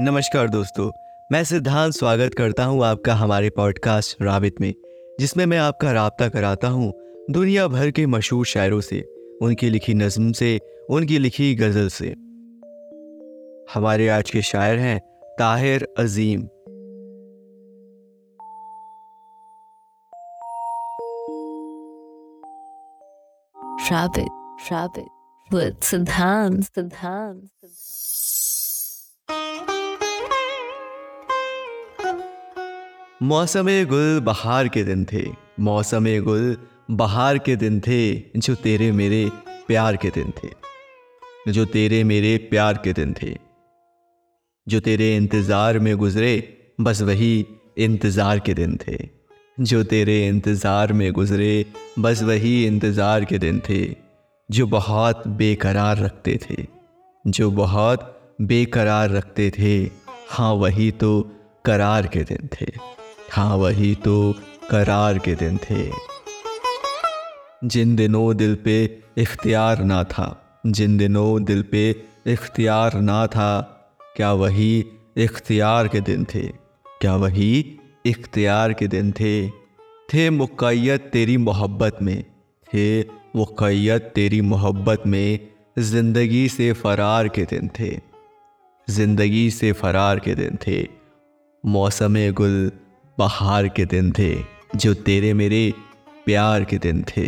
नमस्कार दोस्तों मैं सिद्धांत स्वागत करता हूँ आपका हमारे पॉडकास्ट राबित में जिसमें मैं आपका रबता कराता हूँ दुनिया भर के मशहूर शायरों से उनकी लिखी नज्म से उनकी लिखी गज़ल से। हमारे आज के शायर हैं ताहिर अजीम। Rabbit, rabbit, with Siddhant, Siddhant, मौसम गुल बहार के दिन थे। मौसम गुल बहार के दिन थे, जो तेरे मेरे प्यार के दिन थे। जो तेरे मेरे प्यार के दिन थे। जो तेरे इंतज़ार में गुज़रे, बस वही इंतज़ार के दिन थे। जो तेरे इंतज़ार में गुज़रे, बस वही इंतज़ार के दिन थे। जो बहुत बेकरार रखते थे। जो बहुत बेकरार रखते थे हाँ वही तो करार के दिन थे। हाँ वही तो करार के दिन थे। जिन दिनों दिल पे इख्तियार ना था, जिन दिनों दिल पे इख्तियार ना था, क्या वही इख्तियार के दिन थे? क्या वही इख्तियार के दिन थे? थे मुक़ैत तेरी मोहब्बत में, थे मुक़ैत तेरी मोहब्बत में ज़िंदगी से फ़रार के दिन थे। ज़िंदगी से फ़रार के दिन थे। मौसम गुल बहार के दिन थे जो तेरे मेरे प्यार के दिन थे।